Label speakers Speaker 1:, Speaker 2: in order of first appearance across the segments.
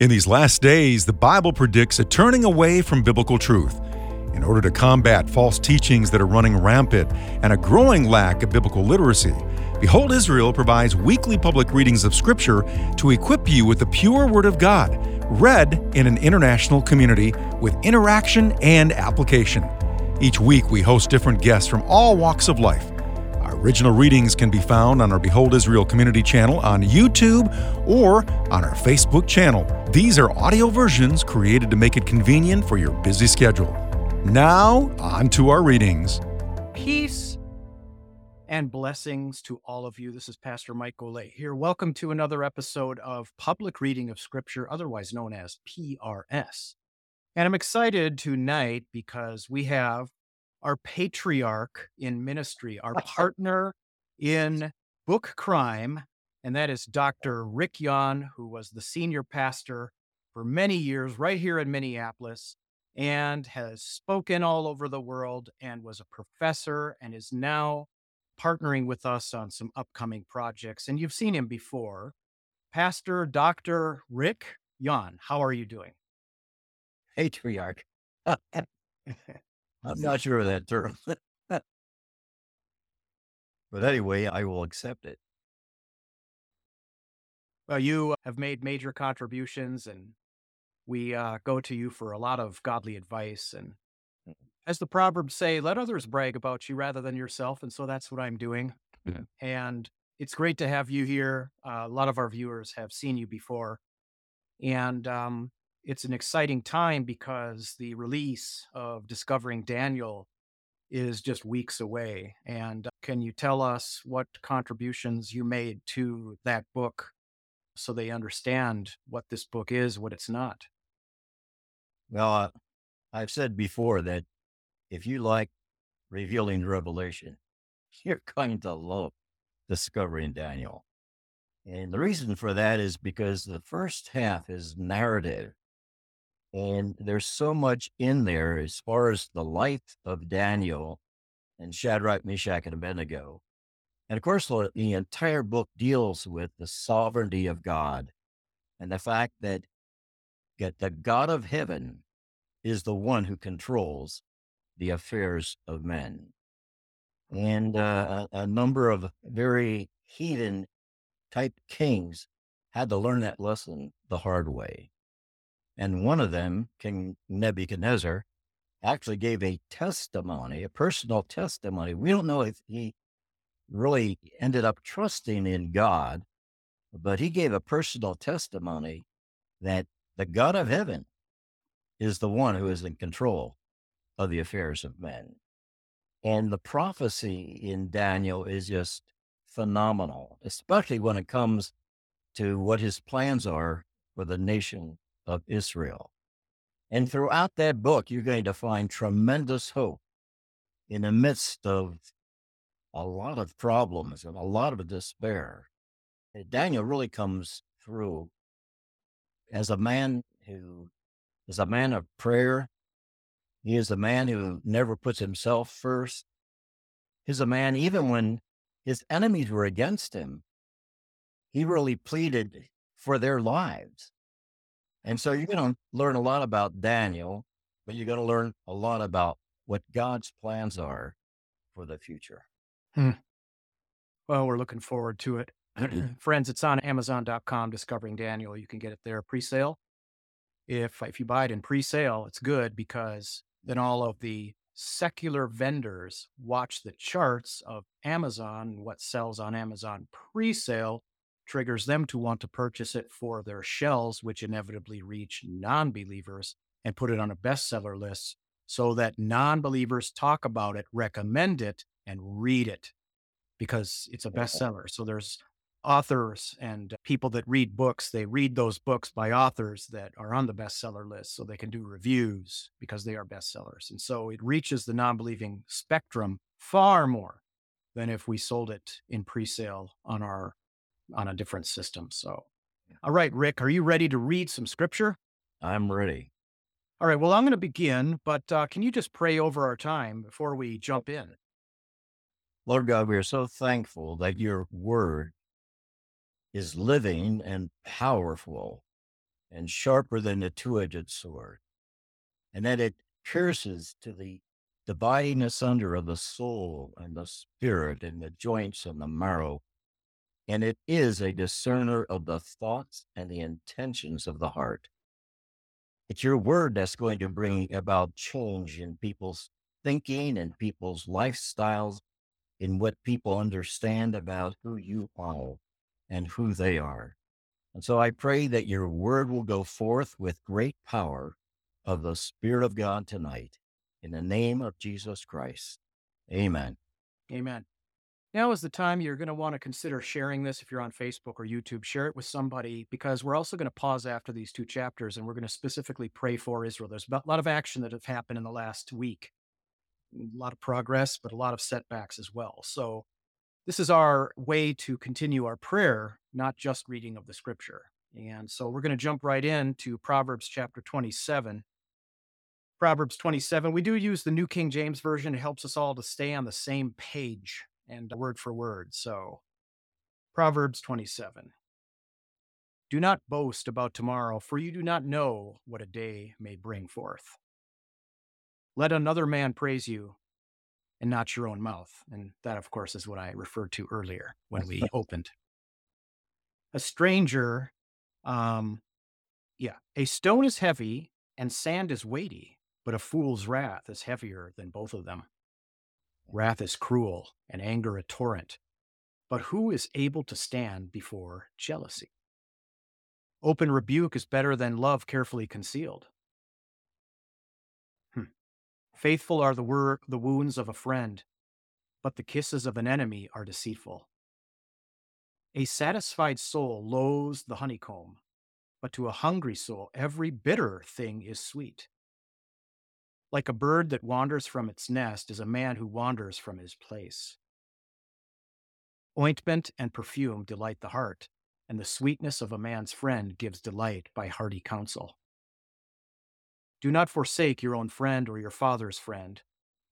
Speaker 1: In these last days, the Bible predicts a turning away from biblical truth. In order to combat false teachings that are running rampant and a growing lack of biblical literacy, Behold Israel provides weekly public readings of Scripture to equip you with the pure Word of God, read in an international community with interaction and application. Each week, we host different guests from all walks of life. Original readings can be found on our Behold Israel community channel on YouTube or on our Facebook channel. These are audio versions created to make it convenient for your busy schedule. Now, on to our readings.
Speaker 2: Peace and blessings to all of you. This is Pastor Mike Golay here. Welcome to another episode of Public Reading of Scripture, otherwise known as PRS. And I'm excited tonight because we have our patriarch in ministry, our partner in book crime, and that is Dr. Rick Yohn, who was the senior pastor for many years right here in Minneapolis and has spoken all over the world and was a professor and is now partnering with us on some upcoming projects. And you've seen him before. Pastor Dr. Rick Yohn, how are you doing?
Speaker 3: Patriarch. I'm not sure of that term. but anyway, I will accept it.
Speaker 2: Well, you have made major contributions, and we uh, go to you for a lot of godly advice. And as the Proverbs say, let others brag about you rather than yourself. And so that's what I'm doing.
Speaker 3: Yeah.
Speaker 2: And it's great to have you here. Uh, a lot of our viewers have seen you before. And um, it's an exciting time because the release of Discovering Daniel is just weeks away. And uh, can you tell us what contributions you made to that book so they understand what this book is, what it's not?
Speaker 3: Well, uh, I've said before that if you like revealing revelation, you're going to love discovering Daniel. And the reason for that is because the first half is narrative. And there's so much in there as far as the life of Daniel and Shadrach, Meshach, and Abednego. And of course, the entire book deals with the sovereignty of God and the fact that that the God of heaven is the one who controls the affairs of men. And uh, a number of very heathen type kings had to learn that lesson the hard way. And one of them, King Nebuchadnezzar, actually gave a testimony, a personal testimony. We don't know if he really ended up trusting in God, but he gave a personal testimony that the God of heaven is the one who is in control of the affairs of men. And the prophecy in Daniel is just phenomenal, especially when it comes to what his plans are for the nation of Israel. And throughout that book, you're going to find tremendous hope in the midst of a lot of problems and a lot of despair. Daniel really comes through as a man who is a man of prayer. He is a man who never puts himself first. He's a man, even when his enemies were against him, he really pleaded for their lives. And so you're going to learn a lot about Daniel, but you're going to learn a lot about what God's plans are for the future. Hmm.
Speaker 2: Well, we're looking forward to it. Friends, it's on Amazon.com, Discovering Daniel. You can get it there pre sale. If, if you buy it in pre sale, it's good because then all of the secular vendors watch the charts of Amazon what sells on Amazon pre sale triggers them to want to purchase it for their shelves, which inevitably reach non believers and put it on a bestseller list so that non believers talk about it, recommend it, and read it because it's a bestseller. So there's authors and people that read books, they read those books by authors that are on the bestseller list so they can do reviews because they are bestsellers. And so it reaches the non believing spectrum far more than if we sold it in pre sale on our on a different system. So, all right, Rick, are you ready to read some scripture?
Speaker 3: I'm ready.
Speaker 2: All right, well, I'm going to begin, but uh, can you just pray over our time before we jump in?
Speaker 3: Lord God, we are so thankful that your word is living and powerful. and sharper than a two edged sword, and that it pierces to the dividing asunder of the soul and the spirit and the joints and the marrow. And it is a discerner of the thoughts and the intentions of the heart. It's your word that's going to bring about change in people's thinking and people's lifestyles, in what people understand about who you are and who they are. And so I pray that your word will go forth with great power of the Spirit of God tonight. In the name of Jesus Christ. Amen.
Speaker 2: Amen. Now is the time you're going to want to consider sharing this if you're on Facebook or YouTube. Share it with somebody because we're also going to pause after these two chapters and we're going to specifically pray for Israel. There's a lot of action that have happened in the last week, a lot of progress, but a lot of setbacks as well. So, this is our way to continue our prayer, not just reading of the scripture. And so, we're going to jump right in to Proverbs chapter 27. Proverbs 27. We do use the New King James Version. It helps us all to stay on the same page and word for word. So, Proverbs 27. Do not boast about tomorrow, for you do not know what a day may bring forth. Let another man praise you and not your own mouth. And that, of course, is what I referred to earlier when we opened. A stranger, um, yeah, a stone is heavy and sand is weighty, but a fool's wrath is heavier than both of them. Wrath is cruel and anger a torrent. But who is able to stand before jealousy? Open rebuke is better than love carefully concealed. Hmm. Faithful are the, wor- the wounds of a friend, but the kisses of an enemy are deceitful. A satisfied soul loathes the honeycomb, but to a hungry soul every bitter thing is sweet. Like a bird that wanders from its nest is a man who wanders from his place. Ointment and perfume delight the heart, and the sweetness of a man's friend gives delight by hearty counsel. Do not forsake your own friend or your father's friend,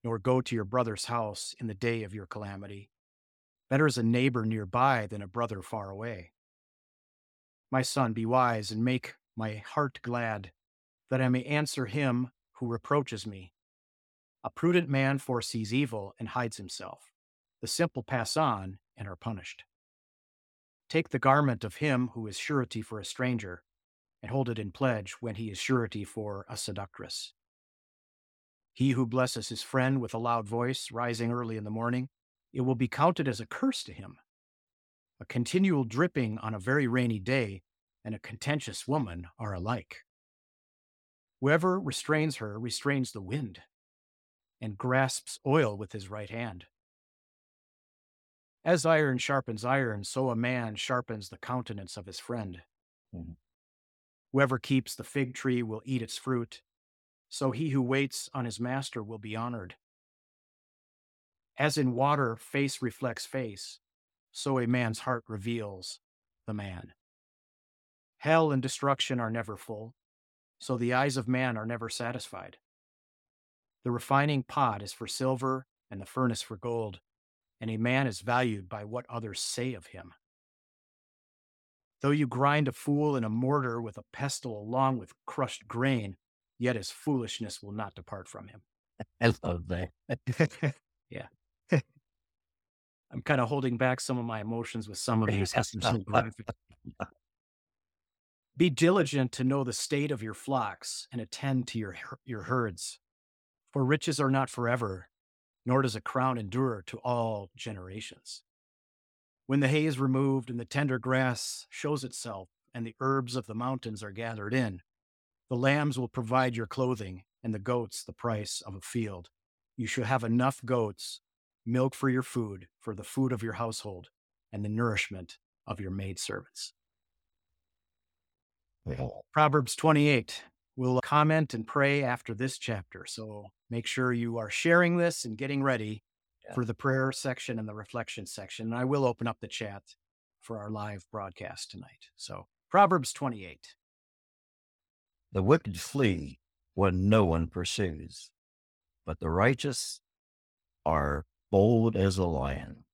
Speaker 2: nor go to your brother's house in the day of your calamity. Better is a neighbor nearby than a brother far away. My son, be wise and make my heart glad, that I may answer him who reproaches me. A prudent man foresees evil and hides himself. The simple pass on and are punished. Take the garment of him who is surety for a stranger, and hold it in pledge when he is surety for a seductress. He who blesses his friend with a loud voice, rising early in the morning, it will be counted as a curse to him. A continual dripping on a very rainy day and a contentious woman are alike. Whoever restrains her restrains the wind and grasps oil with his right hand. As iron sharpens iron, so a man sharpens the countenance of his friend. Mm-hmm. Whoever keeps the fig tree will eat its fruit, so he who waits on his master will be honored. As in water, face reflects face, so a man's heart reveals the man. Hell and destruction are never full, so the eyes of man are never satisfied. The refining pot is for silver and the furnace for gold, and a man is valued by what others say of him. Though you grind a fool in a mortar with a pestle along with crushed grain, yet his foolishness will not depart from him.
Speaker 3: I love that.
Speaker 2: yeah. I'm kind of holding back some of my emotions with some of these. Be diligent to know the state of your flocks and attend to your, your herds. For riches are not forever, nor does a crown endure to all generations. When the hay is removed and the tender grass shows itself, and the herbs of the mountains are gathered in, the lambs will provide your clothing, and the goats the price of a field. You shall have enough goats, milk for your food, for the food of your household, and the nourishment of your maidservants. Proverbs 28. We'll comment and pray after this chapter. So make sure you are sharing this and getting ready yeah. for the prayer section and the reflection section. And I will open up the chat for our live broadcast tonight. So Proverbs 28.
Speaker 3: The wicked flee when no one pursues, but the righteous are bold as a lion.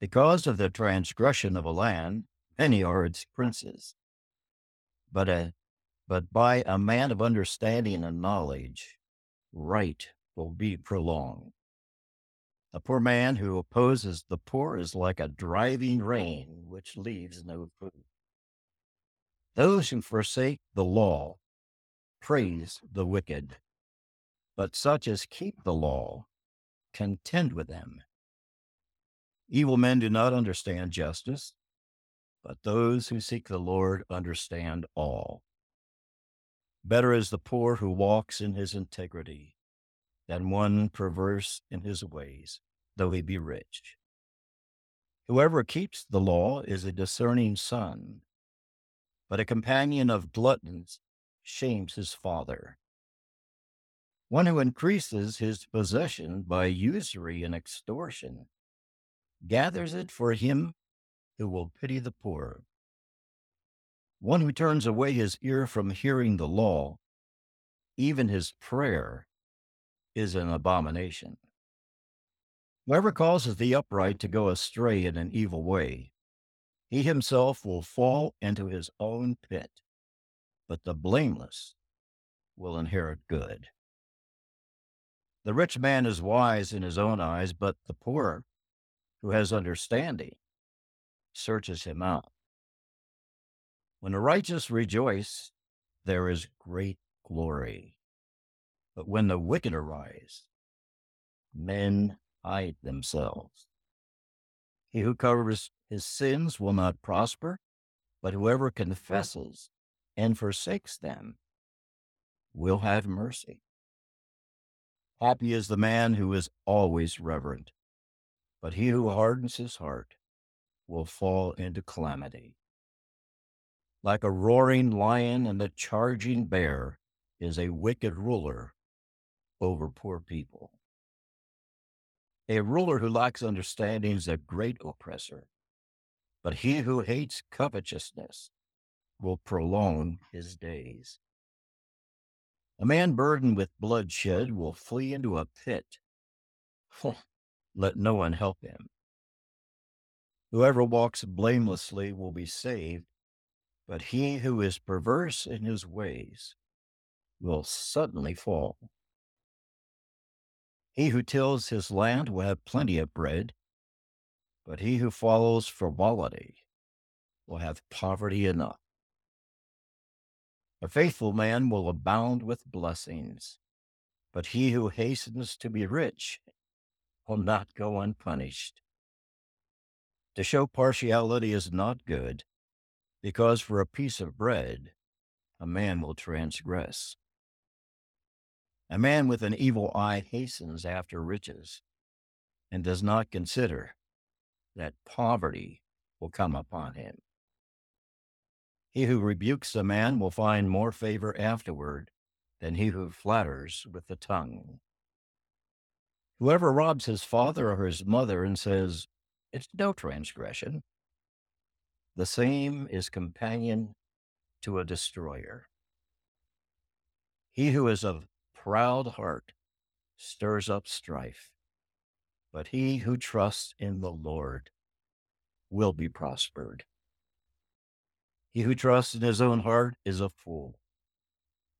Speaker 3: Because of the transgression of a land, many are its princes but a But by a man of understanding and knowledge, right will be prolonged. A poor man who opposes the poor is like a driving rain which leaves no food. Those who forsake the law praise the wicked, but such as keep the law contend with them. Evil men do not understand justice, but those who seek the Lord understand all. Better is the poor who walks in his integrity than one perverse in his ways, though he be rich. Whoever keeps the law is a discerning son, but a companion of gluttons shames his father. One who increases his possession by usury and extortion gathers it for him who will pity the poor. One who turns away his ear from hearing the law, even his prayer, is an abomination. Whoever causes the upright to go astray in an evil way, he himself will fall into his own pit, but the blameless will inherit good. The rich man is wise in his own eyes, but the poor, who has understanding, searches him out. When the righteous rejoice, there is great glory. But when the wicked arise, men hide themselves. He who covers his sins will not prosper, but whoever confesses and forsakes them will have mercy. Happy is the man who is always reverent, but he who hardens his heart will fall into calamity. Like a roaring lion and a charging bear is a wicked ruler over poor people. A ruler who lacks understanding is a great oppressor, but he who hates covetousness will prolong his days. A man burdened with bloodshed will flee into a pit. Let no one help him. Whoever walks blamelessly will be saved, but he who is perverse in his ways will suddenly fall. He who tills his land will have plenty of bread, but he who follows frivolity will have poverty enough. A faithful man will abound with blessings, but he who hastens to be rich will not go unpunished. To show partiality is not good, because for a piece of bread a man will transgress. A man with an evil eye hastens after riches and does not consider that poverty will come upon him. He who rebukes a man will find more favor afterward than he who flatters with the tongue. Whoever robs his father or his mother and says, It's no transgression, the same is companion to a destroyer. He who is of proud heart stirs up strife, but he who trusts in the Lord will be prospered. He who trusts in his own heart is a fool,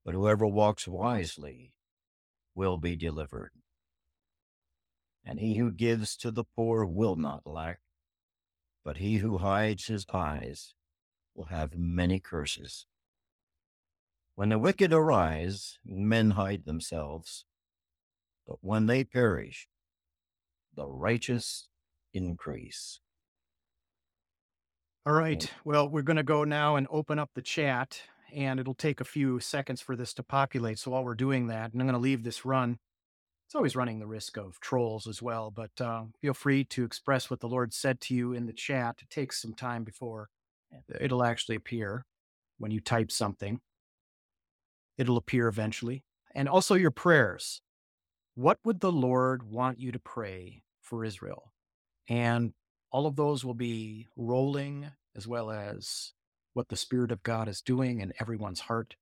Speaker 3: but whoever walks wisely will be delivered. And he who gives to the poor will not lack, but he who hides his eyes will have many curses. When the wicked arise, men hide themselves, but when they perish, the righteous increase.
Speaker 2: All right. Well, we're going to go now and open up the chat, and it'll take a few seconds for this to populate. So while we're doing that, and I'm going to leave this run, it's always running the risk of trolls as well, but uh, feel free to express what the Lord said to you in the chat. It takes some time before it'll actually appear when you type something. It'll appear eventually. And also your prayers. What would the Lord want you to pray for Israel? And all of those will be rolling as well as what the Spirit of God is doing in everyone's heart.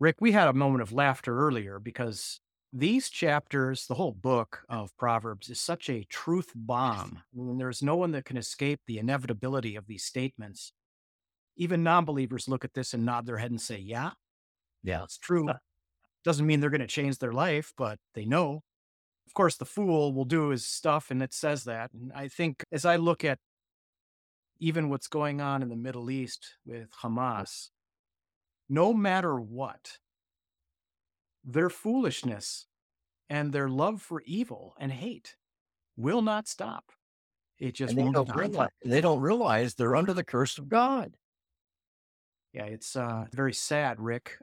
Speaker 2: Rick, we had a moment of laughter earlier because these chapters, the whole book of Proverbs, is such a truth bomb. I mean, there's no one that can escape the inevitability of these statements. Even non believers look at this and nod their head and say, Yeah,
Speaker 3: Yeah.
Speaker 2: It's true. Doesn't mean they're going to change their life, but they know. Of course, the fool will do his stuff, and it says that. And I think as I look at even what's going on in the Middle East with Hamas, no matter what, their foolishness and their love for evil and hate will not stop. It just
Speaker 3: they
Speaker 2: won't
Speaker 3: don't realize they don't realize they're under the curse of God.
Speaker 2: Yeah, it's uh, very sad, Rick,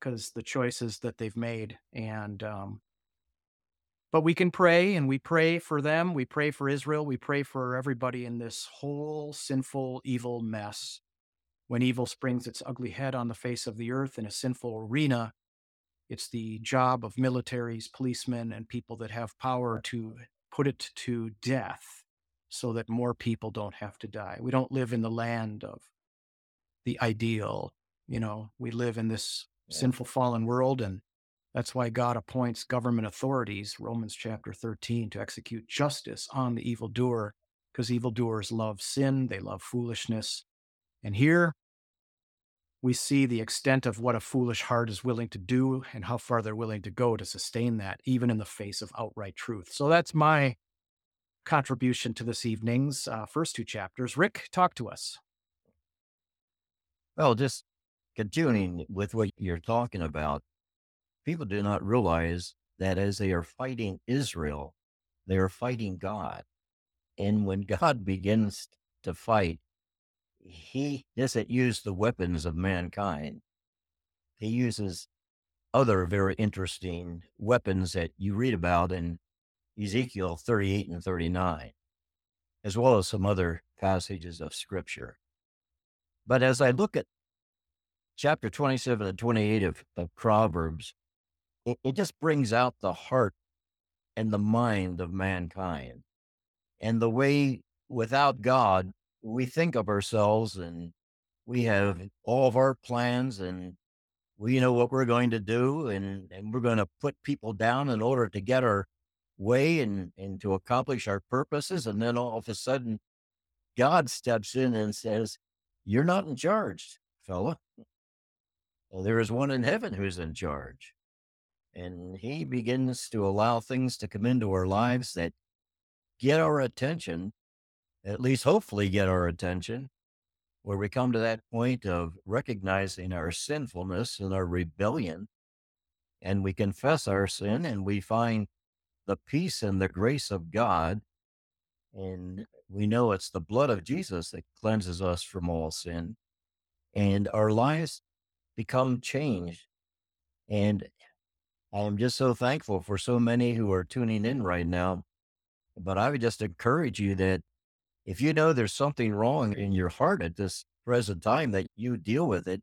Speaker 2: because the choices that they've made. And um, but we can pray, and we pray for them. We pray for Israel. We pray for everybody in this whole sinful, evil mess. When evil springs its ugly head on the face of the earth in a sinful arena, it's the job of militaries, policemen, and people that have power to put it to death so that more people don't have to die. We don't live in the land of the ideal. You know, we live in this
Speaker 3: Yeah.
Speaker 2: sinful, fallen world, and that's why God appoints government authorities, Romans chapter 13, to execute justice on the evildoer, because evildoers love sin, they love foolishness. And here we see the extent of what a foolish heart is willing to do and how far they're willing to go to sustain that, even in the face of outright truth. So that's my contribution to this evening's uh, first two chapters. Rick, talk to us.
Speaker 3: Well, just continuing with what you're talking about, people do not realize that as they are fighting Israel, they are fighting God. And when God begins to fight, he doesn't use the weapons of mankind. He uses other very interesting weapons that you read about in Ezekiel 38 and 39, as well as some other passages of scripture. But as I look at chapter 27 and 28 of, of Proverbs, it, it just brings out the heart and the mind of mankind and the way without God we think of ourselves and we have all of our plans and we know what we're going to do and, and we're going to put people down in order to get our way and, and to accomplish our purposes. And then all of a sudden, God steps in and says, You're not in charge, fella. Well, there is one in heaven who's in charge. And he begins to allow things to come into our lives that get our attention, at least hopefully get our attention, where we come to that point of recognizing our sinfulness and our rebellion, and we confess our sin and we find the peace and the grace of God. And we know it's the blood of Jesus that cleanses us from all sin. And our lives become changed. And I am just so thankful for so many who are tuning in right now. But I would just encourage you that if you know there's something wrong in your heart at this present time, that you deal with it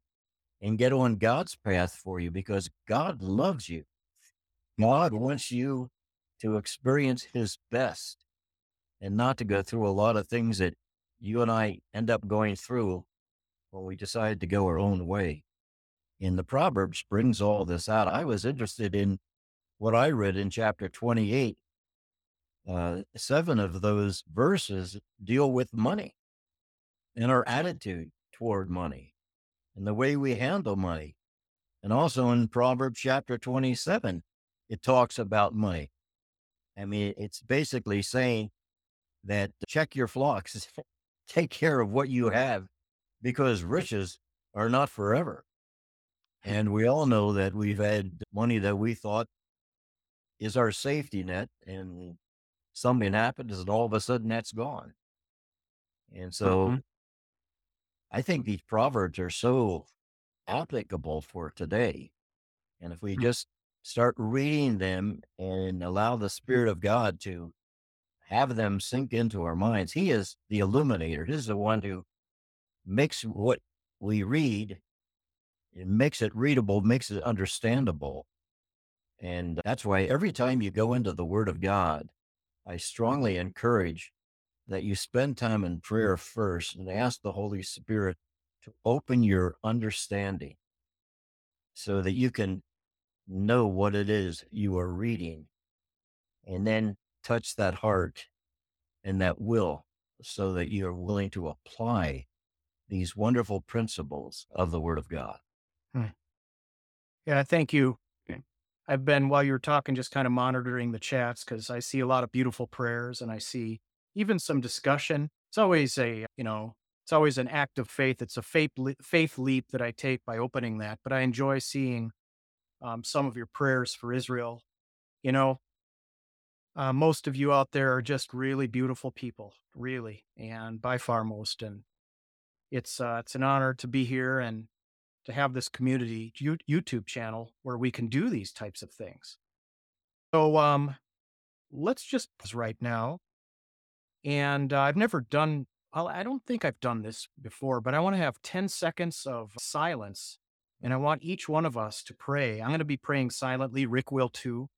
Speaker 3: and get on God's path for you because God loves you. God wants you to experience his best and not to go through a lot of things that you and I end up going through when we decide to go our own way. And the Proverbs brings all this out. I was interested in what I read in chapter 28. Uh, seven of those verses deal with money and our attitude toward money and the way we handle money. And also in Proverbs chapter 27, it talks about money. I mean, it's basically saying that check your flocks, take care of what you have because riches are not forever. And we all know that we've had money that we thought is our safety net, and something happens, and all of a sudden that's gone. And so
Speaker 2: Mhm.
Speaker 3: I think these proverbs are so applicable for today. And if we
Speaker 2: Mm.
Speaker 3: just start reading them and allow the Spirit of God to have them sink into our minds, He is the illuminator. He's the one who makes what we read, it makes it readable, makes it understandable. And that's why every time you go into the Word of God, I strongly encourage that you spend time in prayer first and ask the Holy Spirit to open your understanding so that you can know what it is you are reading and then touch that heart and that will so that you are willing to apply these wonderful principles of the Word of God. Hmm.
Speaker 2: Yeah, thank you. I've been, while you were talking, just kind of monitoring the chats because I see a lot of beautiful prayers and I see even some discussion. It's always a, you know, it's always an act of faith. It's a faith, faith leap that I take by opening that. But I enjoy seeing um, some of your prayers for Israel. You know, uh, most of you out there are just really beautiful people, really, and by far most. And it's uh, it's an honor to be here and to have this community YouTube channel where we can do these types of things. So um, let's just right now. And uh, I've never done, I don't think I've done this before, but I want to have 10 seconds of silence. And I want each one of us to pray. I'm going to be praying silently. Rick will too.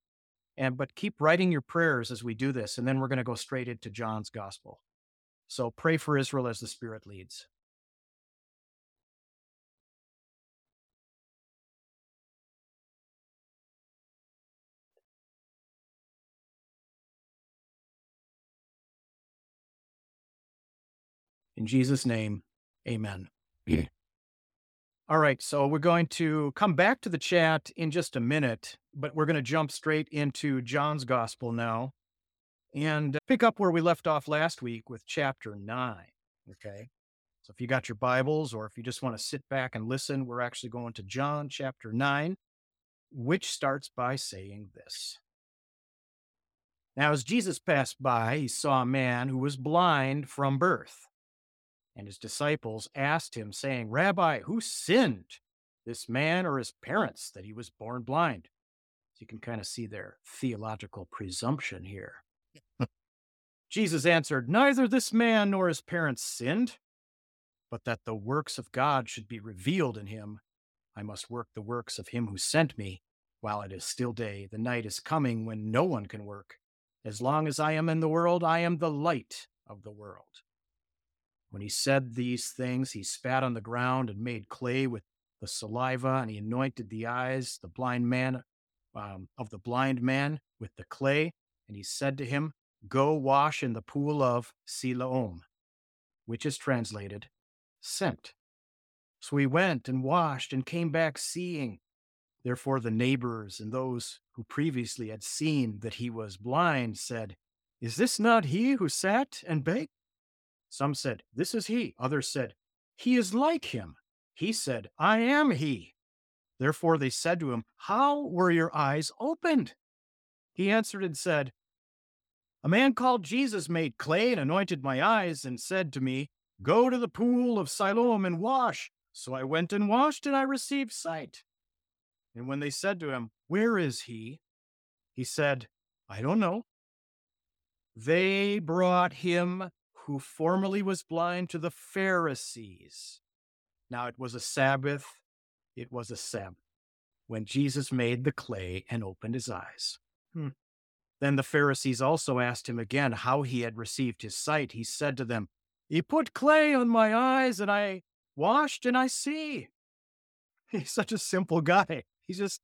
Speaker 2: And but keep writing your prayers as we do this. And then we're going to go straight into John's gospel. So pray for Israel as the Spirit leads. In Jesus' name, amen. Yeah. All right, so we're going to come back to the chat in just a minute, but we're going to jump straight into John's gospel now and pick up where we left off last week with chapter 9. Okay. So if you got your Bibles or if you just want to sit back and listen, we're actually going to John chapter 9, which starts by saying this. Now, as Jesus passed by, he saw a man who was blind from birth. And his disciples asked him, saying, Rabbi, who sinned, this man or his parents, that he was born blind? So you can kind of see their theological presumption here. Jesus answered, Neither this man nor his parents sinned, but that the works of God should be revealed in him. I must work the works of him who sent me while it is still day. The night is coming when no one can work. As long as I am in the world, I am the light of the world. When he said these things, he spat on the ground and made clay with the saliva, and he anointed the eyes, the blind man um, of the blind man with the clay. And he said to him, Go wash in the pool of Siloam, which is translated sent. So he went and washed and came back seeing. Therefore, the neighbors and those who previously had seen that he was blind said, Is this not he who sat and begged? Some said, This is he. Others said, He is like him. He said, I am he. Therefore they said to him, How were your eyes opened? He answered and said, A man called Jesus made clay and anointed my eyes and said to me, Go to the pool of Siloam and wash. So I went and washed and I received sight. And when they said to him, Where is he? He said, I don't know. They brought him who formerly was blind to the Pharisees. Now it was a Sabbath, it was a Sabbath, when Jesus made the clay and opened his eyes. Hmm. Then the Pharisees also asked him again how he had received his sight. He said to them, He put clay on my eyes, and I washed, and I see. He's such a simple guy. He's just,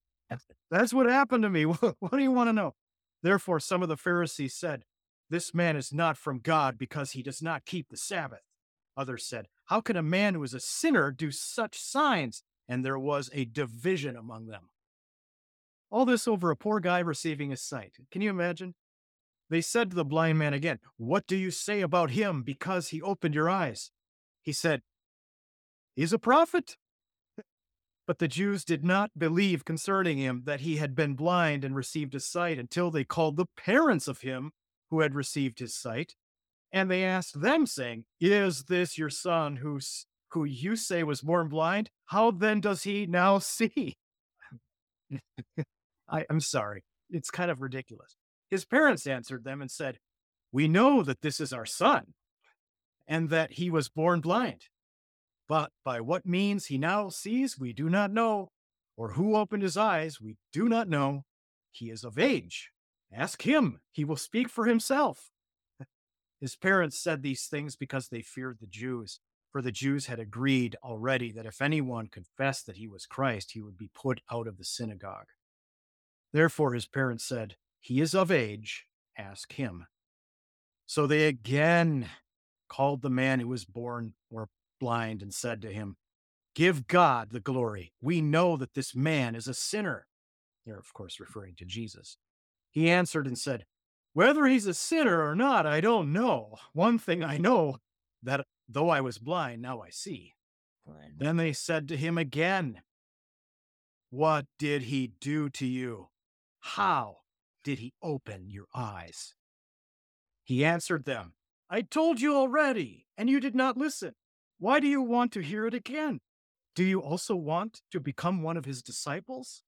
Speaker 2: that's what happened to me. What, what do you want to know? Therefore, some of the Pharisees said, this man is not from God because he does not keep the Sabbath. Others said, How can a man who is a sinner do such signs? And there was a division among them. All this over a poor guy receiving his sight. Can you imagine? They said to the blind man again, What do you say about him because he opened your eyes? He said, He's a prophet. But the Jews did not believe concerning him that he had been blind and received his sight until they called the parents of him who had received his sight. And they asked them, saying, Is this your son who's, who you say was born blind? How then does he now see? I, I'm sorry. It's kind of ridiculous. His parents answered them and said, We know that this is our son and that he was born blind. But by what means he now sees, we do not know, or who opened his eyes, we do not know. He is of age Ask him, he will speak for himself. His parents said these things because they feared the Jews, for the Jews had agreed already that if anyone confessed that he was Christ, he would be put out of the synagogue. Therefore, his parents said, He is of age, ask him. So they again called the man who was born or blind and said to him, Give God the glory. We know that this man is a sinner. They're, of course, referring to Jesus. He answered and said, Whether he's a sinner or not, I don't know. One thing I know that though I was blind, now I see. Then they said to him again, What did he do to you? How did he open your eyes? He answered them, I told you already, and you did not listen. Why do you want to hear it again? Do you also want to become one of his disciples?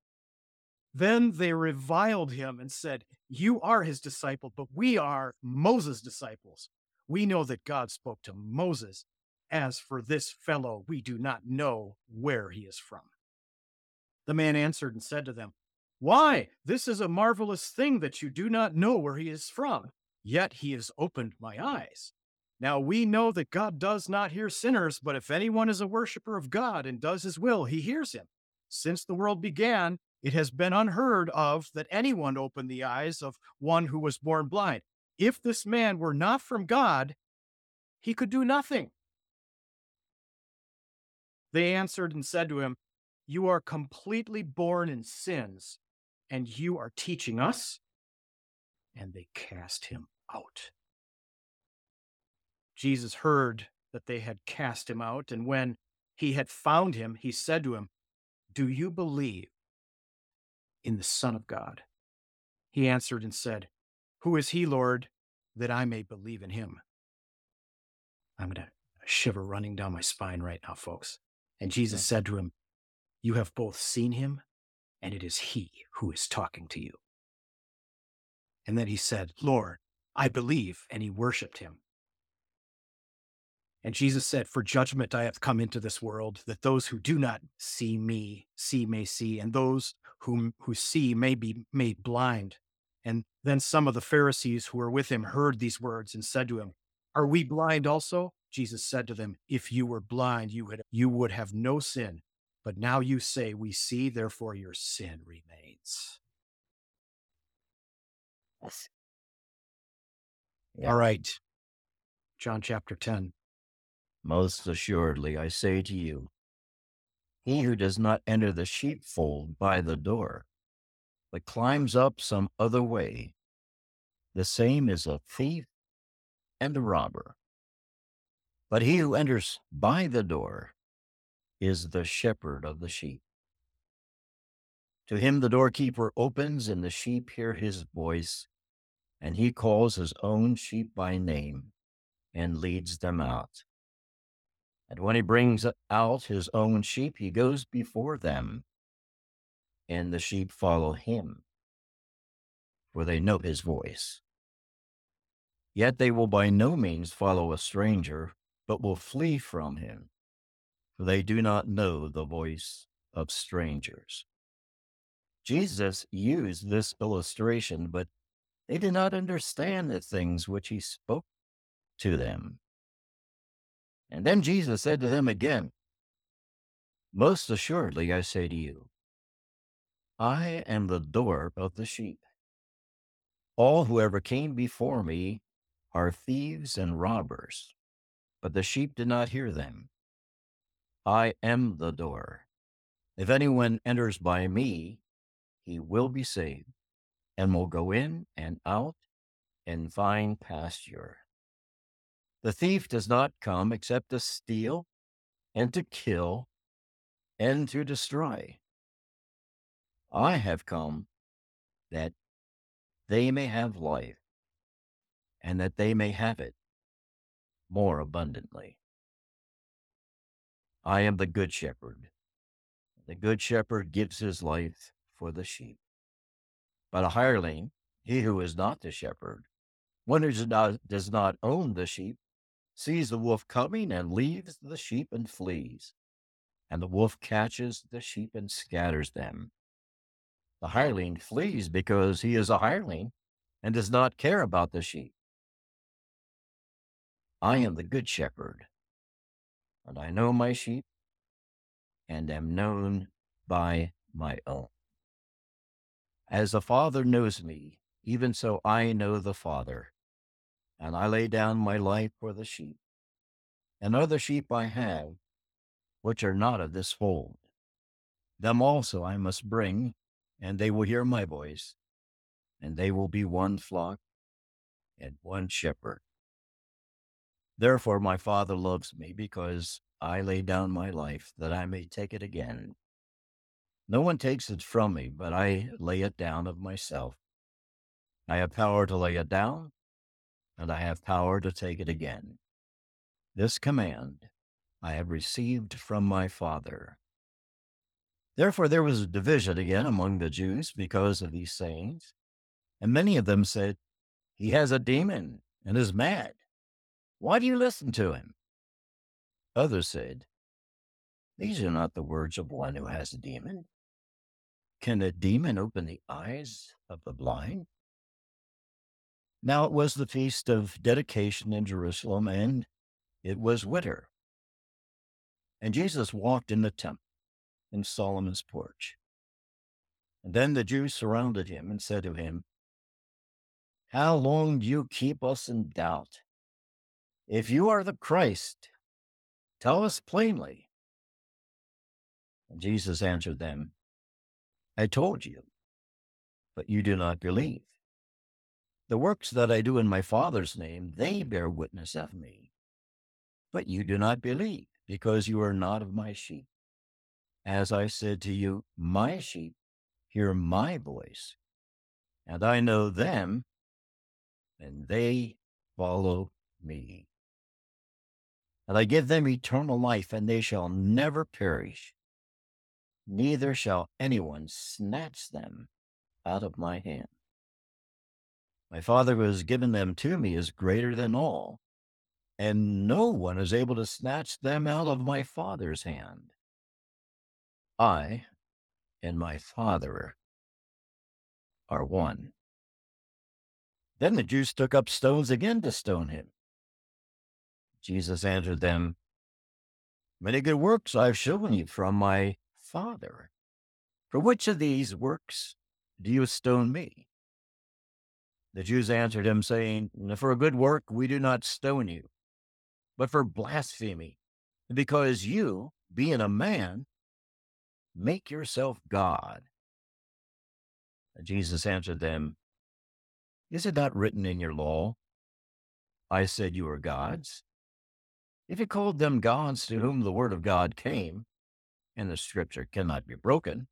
Speaker 2: Then they reviled him and said, You are his disciple, but we are Moses' disciples. We know that God spoke to Moses. As for this fellow, we do not know where he is from. The man answered and said to them, Why? This is a marvelous thing that you do not know where he is from. Yet he has opened my eyes. Now we know that God does not hear sinners, but if anyone is a worshiper of God and does his will, he hears him. Since the world began, it has been unheard of that anyone opened the eyes of one who was born blind. If this man were not from God, he could do nothing. They answered and said to him, You are completely born in sins, and you are teaching us? And they cast him out. Jesus heard that they had cast him out, and when he had found him, he said to him, Do you believe in the Son of God? He answered and said, Who is he, Lord, that I may believe in him? I'm going to shiver running down my spine right now, folks. And Jesus yeah. said to him, You have both seen him, and it is he who is talking to you. And then he said, Lord, I believe. And he worshiped him. And Jesus said, For judgment I have come into this world, that those who do not see me see may see, and those whom who see may be made blind. And then some of the Pharisees who were with him heard these words and said to him, Are we blind also? Jesus said to them, If you were blind, you would, you would have no sin. But now you say, We see, therefore your sin remains. Yeah. All right. John chapter 10.
Speaker 3: Most assuredly, I say to you, he who does not enter the sheepfold by the door, but climbs up some other way, the same is a thief and a robber. But he who enters by the door is the shepherd of the sheep. To him the doorkeeper opens, and the sheep hear his voice, and he calls his own sheep by name and leads them out. And when he brings out his own sheep, he goes before them, and the sheep follow him, for they know his voice. Yet they will by no means follow a stranger, but will flee from him, for they do not know the voice of strangers. Jesus used this illustration, but they did not understand the things which he spoke to them. And then Jesus said to them again, Most assuredly I say to you, I am the door of the sheep. All who ever came before me are thieves and robbers, but the sheep did not hear them. I am the door. If anyone enters by me, he will be saved, and will go in and out and find pasture. The thief does not come except to steal and to kill and to destroy. I have come that they may have life and that they may have it more abundantly. I am the good shepherd. The good shepherd gives his life for the sheep. But a hireling, he who is not the shepherd, one who does not, own the sheep, sees the wolf coming and leaves the sheep and flees. And the wolf catches the sheep and scatters them. The hireling flees because he is a hireling and does not care about the sheep. I am the good shepherd, and I know my sheep and am known by my own. As the Father knows me, even so I know the Father and I lay down my life for the sheep. And other sheep I have, which are not of this fold. Them also I must bring, and they will hear my voice, and they will be one flock and one shepherd. Therefore, my Father loves me because I lay down my life that I may take it again. No one takes it from me, but I lay it down of myself. I have power to lay it down, and I have power to take it again. This command I have received from my Father. Therefore, there was a division again among the Jews because of these sayings. And many of them said, He has a demon and is mad. Why do you listen to him? Others said, These are not the words of one who has a demon. Can a demon open the eyes of the blind? Now it was the feast of dedication in Jerusalem, and it was winter. And Jesus walked in the temple in Solomon's porch. And then the Jews surrounded him and said to him, How long do you keep us in doubt? If you are the Christ, tell us plainly. And Jesus answered them, I told you, but you do not believe. The works that I do in my Father's name, they bear witness of me. But you do not believe, because you are not of my sheep. As I said to you, my sheep hear my voice, and I know them, and they follow me. And I give them eternal life, and they shall never perish, neither shall anyone snatch them out of my hand. My Father who has given them to me is greater than all, and no one is able to snatch them out of my Father's hand. I and my Father are one. Then the Jews took up stones again to stone him. Jesus answered them, Many good works I've shown you from my Father. For which of these works do you stone me? The Jews answered him, saying, For a good work we do not stone you, but for blasphemy, because you, being a man, make yourself God. Jesus answered them, Is it not written in your law? I said you are gods. If he called them gods to whom the word of God came, and the scripture cannot be broken,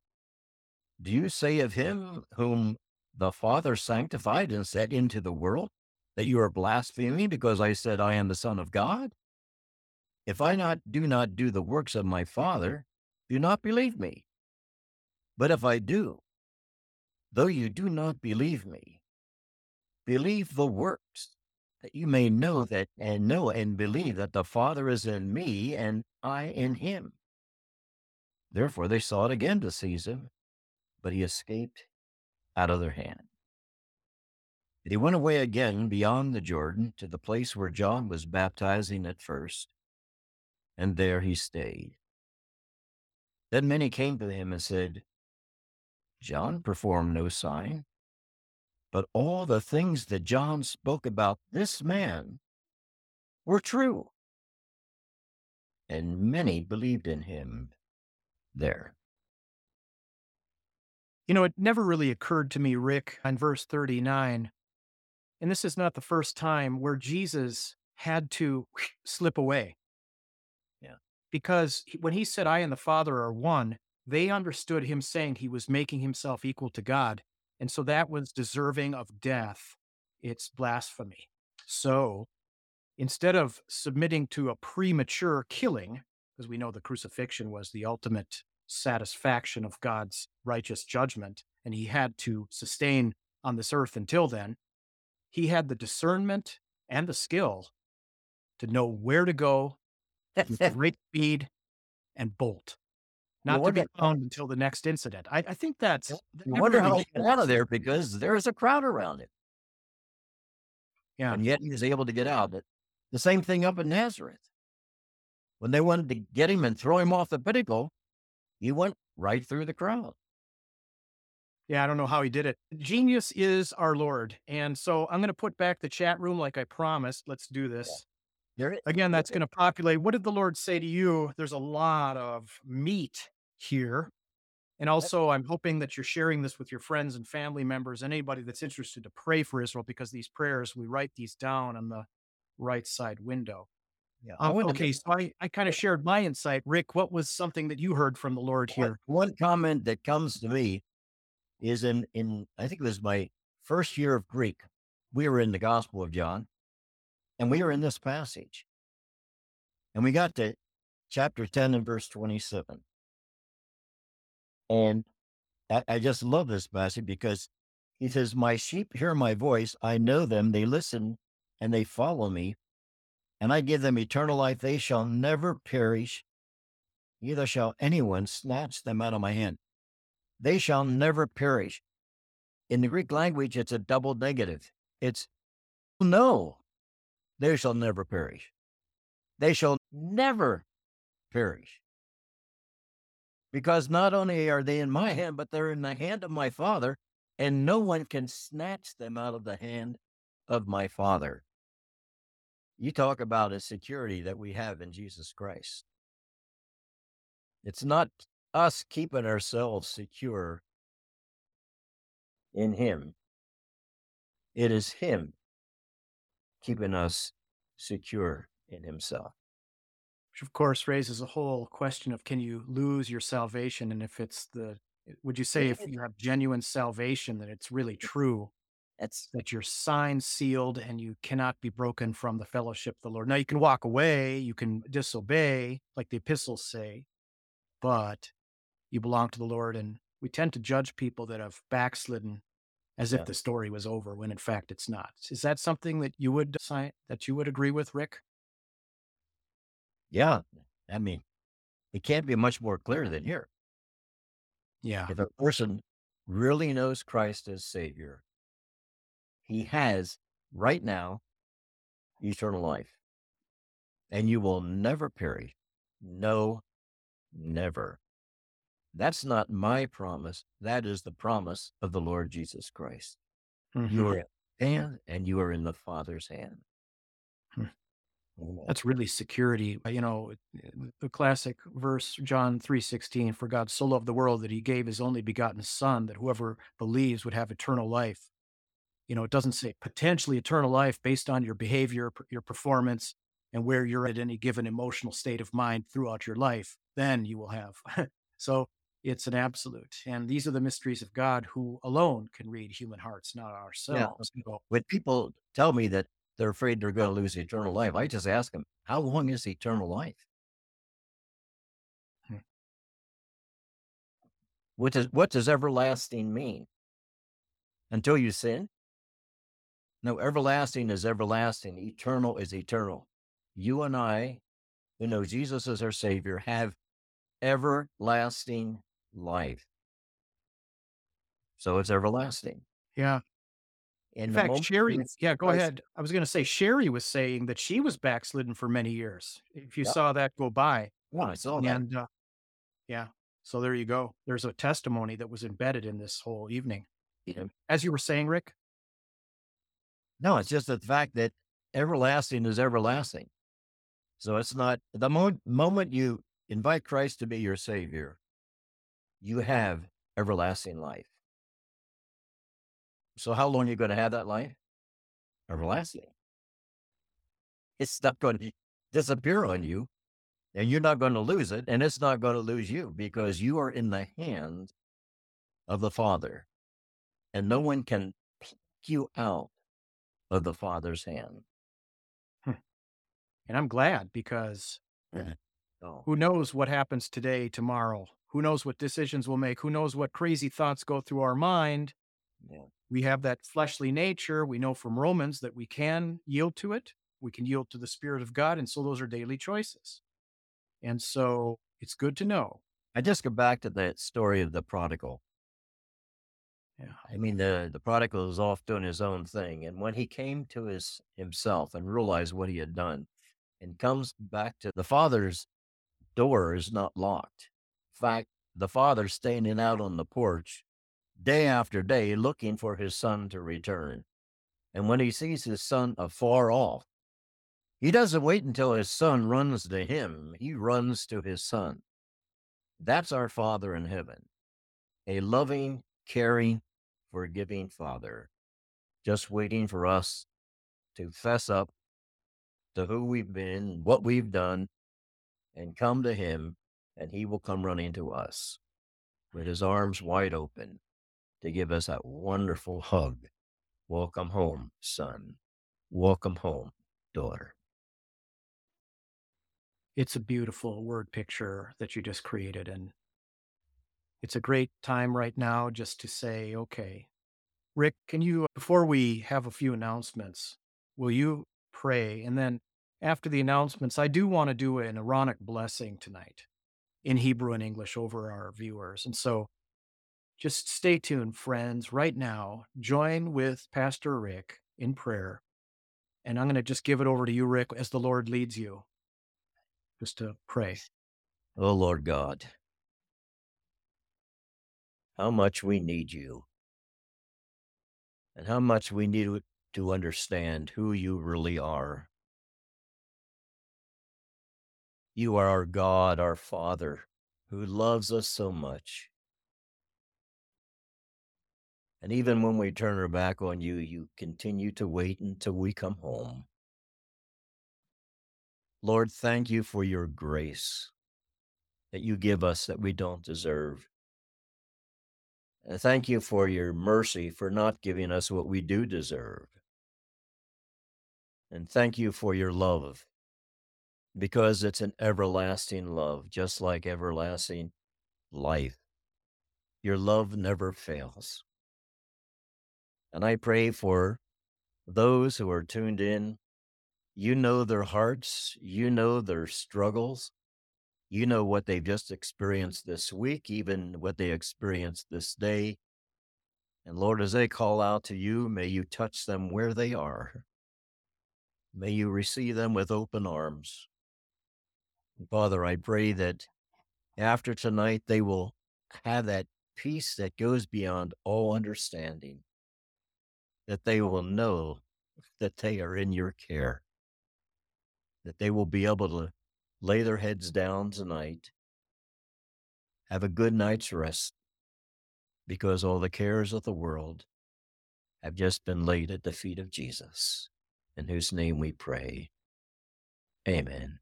Speaker 3: do you say of him whom the Father sanctified and set into the world that you are blaspheming because I said I am the Son of God? If I not do not do the works of my Father, do not believe me. But if I do, though you do not believe me, believe the works, that you may know that and know and believe that the Father is in me and I in him. Therefore they sought again to seize him, but he escaped out of their hand. And he went away again beyond the Jordan to the place where John was baptizing at first, and there he stayed. Then many came to him and said, John performed no sign, but all the things that John spoke about this man were true. And many believed in him there.
Speaker 2: You know, it never really occurred to me, Rick, on verse 39, and this is not the first time where Jesus had to slip away.
Speaker 3: Yeah.
Speaker 2: Because when he said, I and the Father are one, they understood him saying he was making himself equal to God. And so that was deserving of death. It's blasphemy. So instead of submitting to a premature killing, because we know the crucifixion was the ultimate satisfaction of God's righteous judgment, and he had to sustain on this earth until then, he had the discernment and the skill to know where to go with great speed and bolt, not to be found until the next incident. I, I think that's.
Speaker 3: You wonder how he got out of there because there's a crowd around it.
Speaker 2: Yeah.
Speaker 3: And yet he was able to get out. But The same thing up in Nazareth. When they wanted to get him and throw him off the pinnacle, he went right through the crowd.
Speaker 2: Yeah, I don't know how he did it. Genius is our Lord. And so I'm going to put back the chat room like I promised. Let's do this.
Speaker 3: There,
Speaker 2: Again, that's going to populate. What did the Lord say to you? There's a lot of meat here. And also, I'm hoping that you're sharing this with your friends and family members, anybody that's interested to pray for Israel, because these prayers, we write these down on the right side window.
Speaker 3: Yeah,
Speaker 2: Um,
Speaker 3: to
Speaker 2: okay, so I, I kind of shared my insight. Rick, what was something that you heard from the Lord
Speaker 3: One,
Speaker 2: here?
Speaker 3: one comment that comes to me is in, in, I think it was my first year of Greek. We were in the Gospel of John and we were in this passage. And we got to chapter 10 and verse 27. And I, I just love this passage because he says, My sheep hear my voice. I know them. They listen and they follow me. And I give them eternal life. They shall never perish, neither shall anyone snatch them out of my hand. They shall never perish. In the Greek language, it's a double negative. It's oh, no, they shall never perish. They shall never perish. Because not only are they in my hand, but they're in the hand of my Father, and no one can snatch them out of the hand of my Father. You talk about a security that we have in Jesus Christ. It's not us keeping ourselves secure in Him, it is Him keeping us secure in Himself.
Speaker 2: Which, of course, raises a whole question of can you lose your salvation? And if it's the, would you say if you have genuine salvation, that it's really true
Speaker 3: That's
Speaker 2: that you're signed, sealed, and you cannot be broken from the fellowship of the Lord? Now, you can walk away, you can disobey, like the epistles say, but you belong to the Lord. And we tend to judge people that have backslidden as
Speaker 3: Yeah.
Speaker 2: if the story was over when in fact it's not. Is that something that you would sign, that you would agree with, Rick?
Speaker 3: yeah. I mean, it can't be much more clear than here.
Speaker 2: Yeah.
Speaker 3: If a person really knows Christ as Savior, he has right now eternal life. And you will never perish. No, never. That's not my promise. That is the promise of the Lord Jesus Christ.
Speaker 2: Mhm.
Speaker 3: You are in hand and you are in the Father's hand.
Speaker 2: Hmm. That's really security. You know, the classic verse, John 3.16, for God so loved the world that he gave his only begotten son, that whoever believes would have eternal life. You know, it doesn't say potentially eternal life based on your behavior, your performance, and where you're at any given emotional state of mind throughout your life. Then you will have. so it's an absolute. And these are the mysteries of God who alone can read human hearts, not ourselves. So,
Speaker 3: When people tell me that they're afraid they're going to lose eternal life, I just ask them, how long is eternal life?
Speaker 2: Hmm.
Speaker 3: What does, what does everlasting mean? Until you sin? No, everlasting is everlasting. Eternal is eternal. You and I, who know Jesus as our Savior, have everlasting life. So it's everlasting.
Speaker 2: yeah.
Speaker 3: And
Speaker 2: In fact, Sherry, yeah, go
Speaker 3: Christ-
Speaker 2: ahead. I was going to say Sherry was saying that she was backslidden for many years. If you
Speaker 3: Yeah.
Speaker 2: saw that go by,
Speaker 3: Yeah, I saw that.
Speaker 2: and uh, yeah, so there you go. There's a testimony that was embedded in this whole evening.
Speaker 3: Yeah.
Speaker 2: As you were saying, Rick.
Speaker 3: No, it's just the fact that everlasting is everlasting. So it's not the mo- moment you invite Christ to be your Savior, you have everlasting life. So how long are you going to have that life? Everlasting. It's not going to disappear on you, and you're not going to lose it, and it's not going to lose you because you are in the hand of the Father, and no one can pluck you out of the Father's hand. Hmm.
Speaker 2: And I'm glad because
Speaker 3: Oh,
Speaker 2: who knows what happens today, tomorrow? Who knows what decisions we'll make? Who knows what crazy thoughts go through our mind?
Speaker 3: yeah.
Speaker 2: We have that fleshly nature. We know from Romans that we can yield to it. We can yield to the Spirit of God. And so those are daily choices. And so it's good to know.
Speaker 3: I just go back to that story of the prodigal.
Speaker 2: Yeah.
Speaker 3: I mean, the, the prodigal is off doing his own thing. And when he came to his himself and realized what he had done and comes back to the father's door is not locked. In fact, the father's standing out on the porch day after day looking for his son to return. And when he sees his son afar off, He doesn't wait until his son runs to him, he runs to his son. That's our Father in heaven, a loving, caring, forgiving Father, just waiting for us to fess up to who we've been, what we've done, and come to him, and he will come running to us with his arms wide open to give us that wonderful hug. Welcome home, son. Welcome home, daughter.
Speaker 2: It's a beautiful word picture that you just created. And it's a great time right now just to say, okay, Rick, can you, uh, before we have a few announcements, will you pray? And then after the announcements, I do want to do an Aaronic blessing tonight in Hebrew and English over our viewers. And so just stay tuned, friends. Right now, join with Pastor Rick in prayer. And I'm going to just give it over to you, Rick, as the Lord leads you, just to pray.
Speaker 3: Oh, Lord God, how much we need you and how much we need to understand who you really are. You are our God, our Father, who loves us so much. And even when we turn our back on you, you continue to wait until we come home. Lord, thank you for your grace that you give us that we don't deserve. And thank you for your mercy for not giving us what we do deserve. And thank you for your love because it's an everlasting love, just like everlasting life. Your love never fails. And I pray for those who are tuned in. You know their hearts, you know their struggles, you know what they've just experienced this week, even what they experienced this day. And Lord, as they call out to you, may you touch them where they are. May you receive them with open arms. Father, I pray that after tonight they will have that peace that goes beyond all understanding that they will know that they are in your care, that they will be able to lay their heads down tonight, have a good night's rest, because all the cares of the world have just been laid at the feet of Jesus, in whose name we pray. Amen.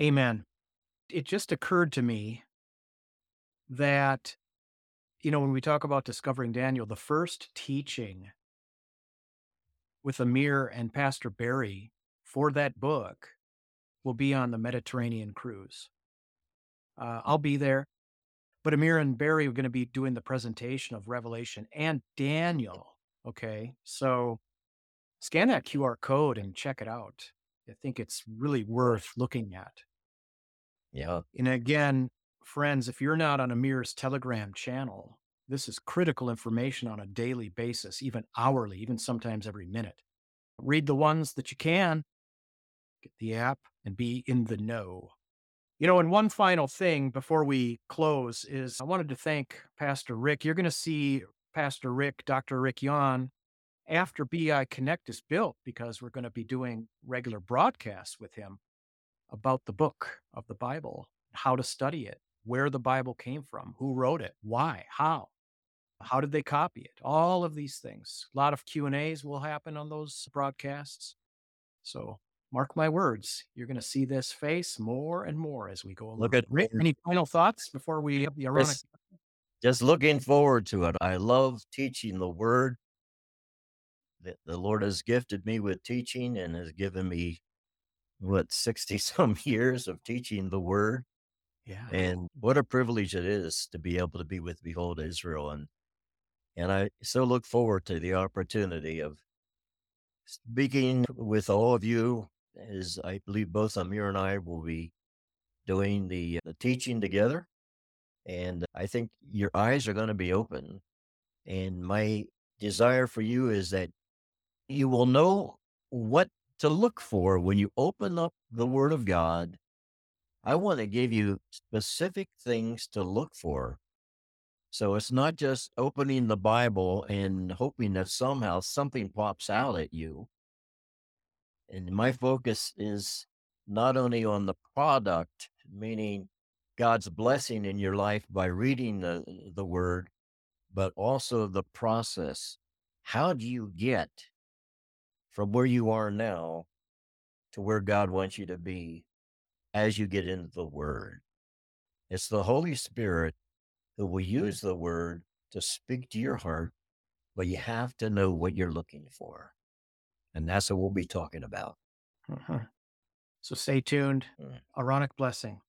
Speaker 2: Amen. It just occurred to me that you know, when we talk about discovering Daniel, the first teaching with Amir and Pastor Barry for that book will be on the Mediterranean cruise. Uh, I'll be there, but Amir and Barry are going to be doing the presentation of Revelation and Daniel. Okay, so scan that QR code and check it out. I think it's really worth looking at.
Speaker 3: Yeah.
Speaker 2: And again, friends, if you're not on Amir's Telegram channel, this is critical information on a daily basis, even hourly, even sometimes every minute. Read the ones that you can, the app, and be in the know. You know, and one final thing before we close is I wanted to thank Pastor Rick. You're going to see Pastor Rick, Dr. Rick Yohn, after BI Connect is built, because we're going to be doing regular broadcasts with him about the book of the Bible, how to study it, where the Bible came from, who wrote it, why, how, how did they copy it, all of these things. A lot of Q and A's will happen on those broadcasts. So mark my words, you're going to see this face more and more as we go along.
Speaker 3: Look at
Speaker 2: Rick, any final thoughts before we have the Aaronic?
Speaker 3: just, just looking forward to it. I love teaching the word. The, the Lord has gifted me with teaching and has given me what 60 some years of teaching the word
Speaker 2: Yeah.
Speaker 3: and what a privilege it is to be able to be with behold israel and and i so look forward to the opportunity of speaking with all of you as i believe both amir and i will be doing the, the teaching together and i think your eyes are going to be open and my desire for you is that you will know what to look for when you open up the word of god I want to give you specific things to look for. So it's not just opening the Bible and hoping that somehow something pops out at you. And my focus is not only on the product, meaning God's blessing in your life by reading the, the word, but also the process. How do you get from where you are now to where God wants you to be as you get into the word? It's the Holy Spirit who will use the word to speak to your heart, but you have to know what you're looking for. And that's what we'll be talking about.
Speaker 2: Uh-huh. So stay tuned.
Speaker 3: Mm.
Speaker 2: Aaronic blessing.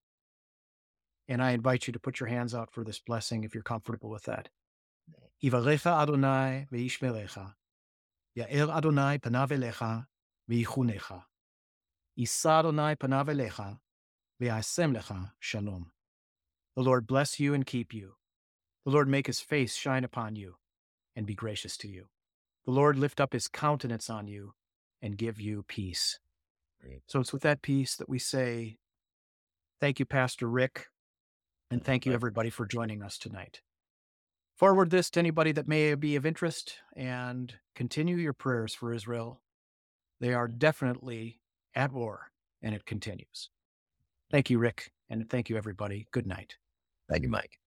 Speaker 2: And I invite you to put your hands out for this blessing if you're comfortable with that. Ivarecha Adonai veishmerecha. Ya'er Adonai panav elecha veichunecha. Isa Adonai panav elecha ve'asem lecha shalom. The Lord bless you and keep you. The Lord make his face shine upon you and be gracious to you. The Lord lift up his countenance on you and give you peace.
Speaker 3: Great.
Speaker 2: So it's with that peace that we say, Thank you, Pastor Rick, and thank you, everybody, for joining us tonight. Forward this to anybody that may be of interest and continue your prayers for Israel. They are definitely at war, and it continues. Thank you, Rick, and thank you, everybody. Good night.
Speaker 3: Thank you, Mike.